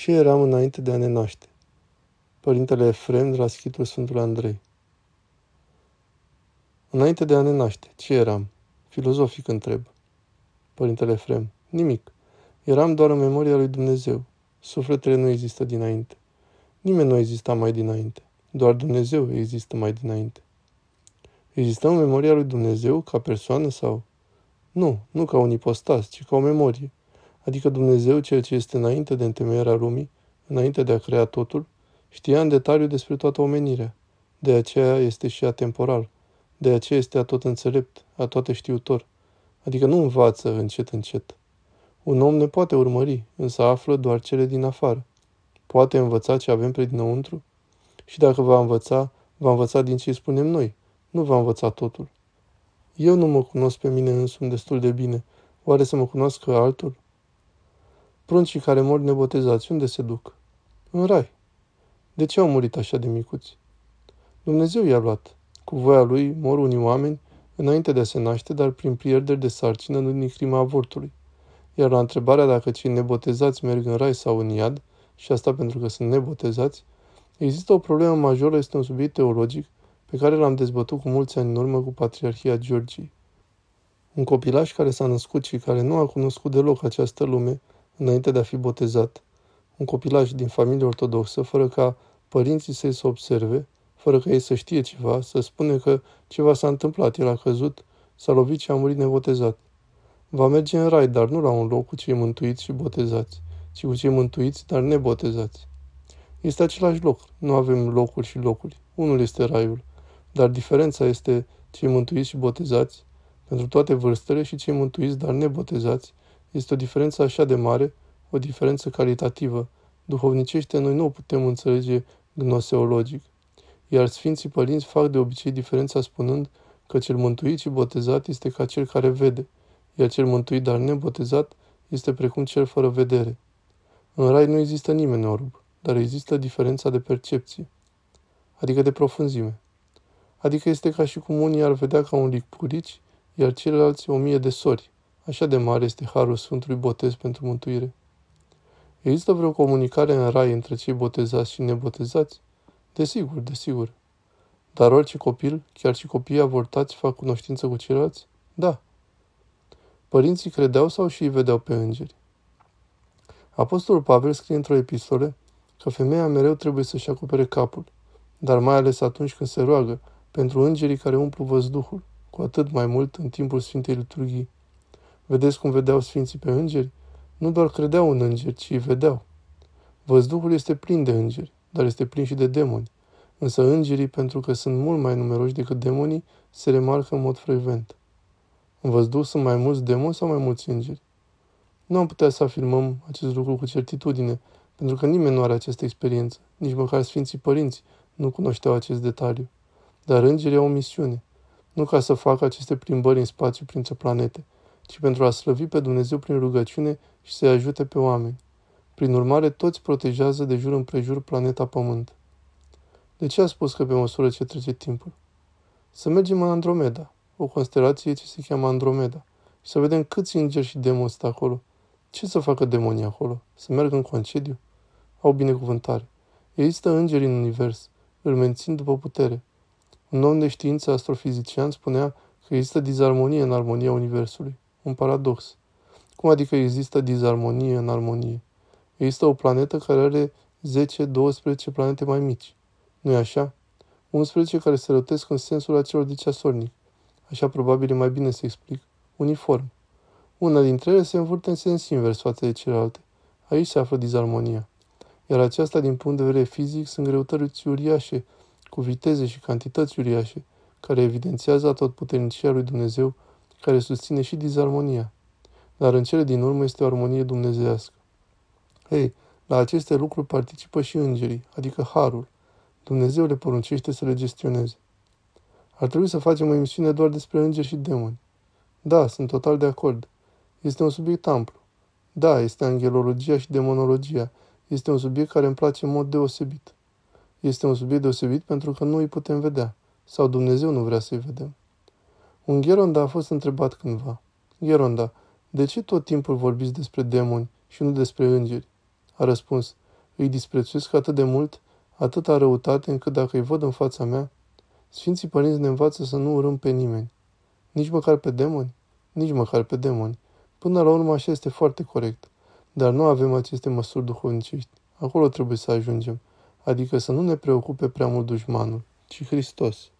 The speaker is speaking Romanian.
Ce eram înainte de a ne naște? Părintele Efrem de la schitul Sfântului Andrei. Înainte de a ne naște, ce eram? Filozofic întreb. Părintele Efrem. Nimic. Eram doar în memoria lui Dumnezeu. Sufletele nu există dinainte. Nimeni nu exista mai dinainte. Doar Dumnezeu există mai dinainte. Existăm în memoria lui Dumnezeu ca persoană sau? Nu, nu ca un ipostas, ci ca o memorie. Adică Dumnezeu, cel ce este înainte de întemeierea lumii, înainte de a crea totul, știa în detaliu despre toată omenirea. De aceea este și atemporal. De aceea este atot înțelept, toate știutor. Adică nu învață încet încet. Un om ne poate urmări, însă află doar cele din afară. Poate învăța ce avem pe dinăuntru? Și dacă va învăța, va învăța din ce îi spunem noi. Nu va învăța totul. Eu nu mă cunosc pe mine însumi destul de bine. Oare să mă cunoască altul? Pruncii care mor nebotezați, unde se duc? În rai. De ce au murit așa de micuți? Dumnezeu i-a luat. Cu voia lui mor unii oameni înainte de a se naște, dar prin pierderi de sarcină nu din crima avortului. Iar la întrebarea dacă cei nebotezați merg în rai sau în iad, și asta pentru că sunt nebotezați, există o problemă majoră, este un subiect teologic pe care l-am dezbătut cu mulți ani în urmă cu Patriarhia Georgiei. Un copilaș care s-a născut și care nu a cunoscut deloc această lume înainte de a fi botezat, un copilaș din familie ortodoxă, fără ca părinții săi să observe, fără ca ei să știe ceva, să spune că ceva s-a întâmplat, el a căzut, s-a lovit și a murit nebotezat. Va merge în rai, dar nu la un loc cu cei mântuiți și botezați, ci cu cei mântuiți, dar nebotezați. Este același loc, nu avem locuri și locuri. Unul este raiul, dar diferența este cei mântuiți și botezați, pentru toate vârstele și cei mântuiți, dar nebotezați, este o diferență așa de mare, o diferență calitativă. Duhovnicește noi nu o putem înțelege gnoseologic. Iar Sfinții Părinți fac de obicei diferența spunând că cel mântuit și botezat este ca cel care vede, iar cel mântuit dar nebotezat este precum cel fără vedere. În rai nu există nimeni orb, dar există diferența de percepție, adică de profunzime. Adică este ca și cum unii ar vedea ca un licpurici, iar ceilalți o mie de sori. Așa de mare este harul Sfântului Botez pentru mântuire. Există vreo comunicare în rai între cei botezați și nebotezați? Desigur, desigur. Dar orice copil, chiar și copiii avortați, fac cunoștință cu ceilalți? Da. Părinții credeau sau și îi vedeau pe îngeri? Apostolul Pavel scrie într-o epistole că femeia mereu trebuie să-și acopere capul, dar mai ales atunci când se roagă, pentru îngerii care umplu văzduhul, cu atât mai mult în timpul Sfintei Liturghii. Vedeți cum vedeau Sfinții pe îngeri? Nu doar credeau în îngeri, ci îi vedeau. Văzduhul este plin de îngeri, dar este plin și de demoni. Însă îngerii, pentru că sunt mult mai numeroși decât demonii, se remarcă în mod frecvent. În văzduh sunt mai mulți demoni sau mai mulți îngeri? Nu am putea să afirmăm acest lucru cu certitudine, pentru că nimeni nu are această experiență, nici măcar Sfinții Părinți nu cunoșteau acest detaliu. Dar îngerii au o misiune, nu ca să facă aceste plimbări în spațiu printre planete, ci pentru a slăvi pe Dumnezeu prin rugăciune și să-i ajute pe oameni. Prin urmare, toți protejează de jur împrejur planeta Pământ. De ce a spus că pe măsură ce trece timpul? Să mergem în Andromeda, o constelație ce se cheamă Andromeda, și să vedem câți îngeri și demoni sunt acolo. Ce să facă demonii acolo? Să meargă în concediu? Au binecuvântare. Există îngeri în univers, îl mențin după putere. Un om de știință astrofizician spunea că există dizarmonie în armonia Universului. Un paradox. Cum adică există dizarmonie în armonie? Există o planetă care are 10-12 planete mai mici. nu e așa? 11 care se rotesc în sensul acelor de ceasornic. Așa probabil e mai bine să explic. Uniform. Una dintre ele se învârte în sens invers față de celelalte. Aici se află dizarmonia. Iar aceasta, din punct de vedere fizic, sunt greutăți uriașe, cu viteze și cantități uriașe, care evidențiază puternicia lui Dumnezeu, care susține și dizarmonia. Dar în cele din urmă este o armonie dumnezească. Ei, la aceste lucruri participă și îngerii, adică harul. Dumnezeu le poruncește să le gestioneze. Ar trebui să facem o emisiune doar despre îngeri și demoni. Da, sunt total de acord. Este un subiect amplu. Da, este angelologia și demonologia. Este un subiect care îmi place în mod deosebit. Este un subiect deosebit pentru că nu îi putem vedea, sau Dumnezeu nu vrea să-i vedem. Un Gheronda a fost întrebat cândva. Gheronda, de ce tot timpul vorbiți despre demoni și nu despre îngeri? A răspuns, Îi disprețuiesc atât de mult, atâta răutate, încât dacă îi văd în fața mea, Sfinții Părinți ne învață să nu urâm pe nimeni. Nici măcar pe demoni? Nici măcar pe demoni. Până la urmă așa este foarte corect. Dar nu avem aceste măsuri duhovnicești. Acolo trebuie să ajungem. Adică să nu ne preocupe prea mult dușmanul, ci Hristos.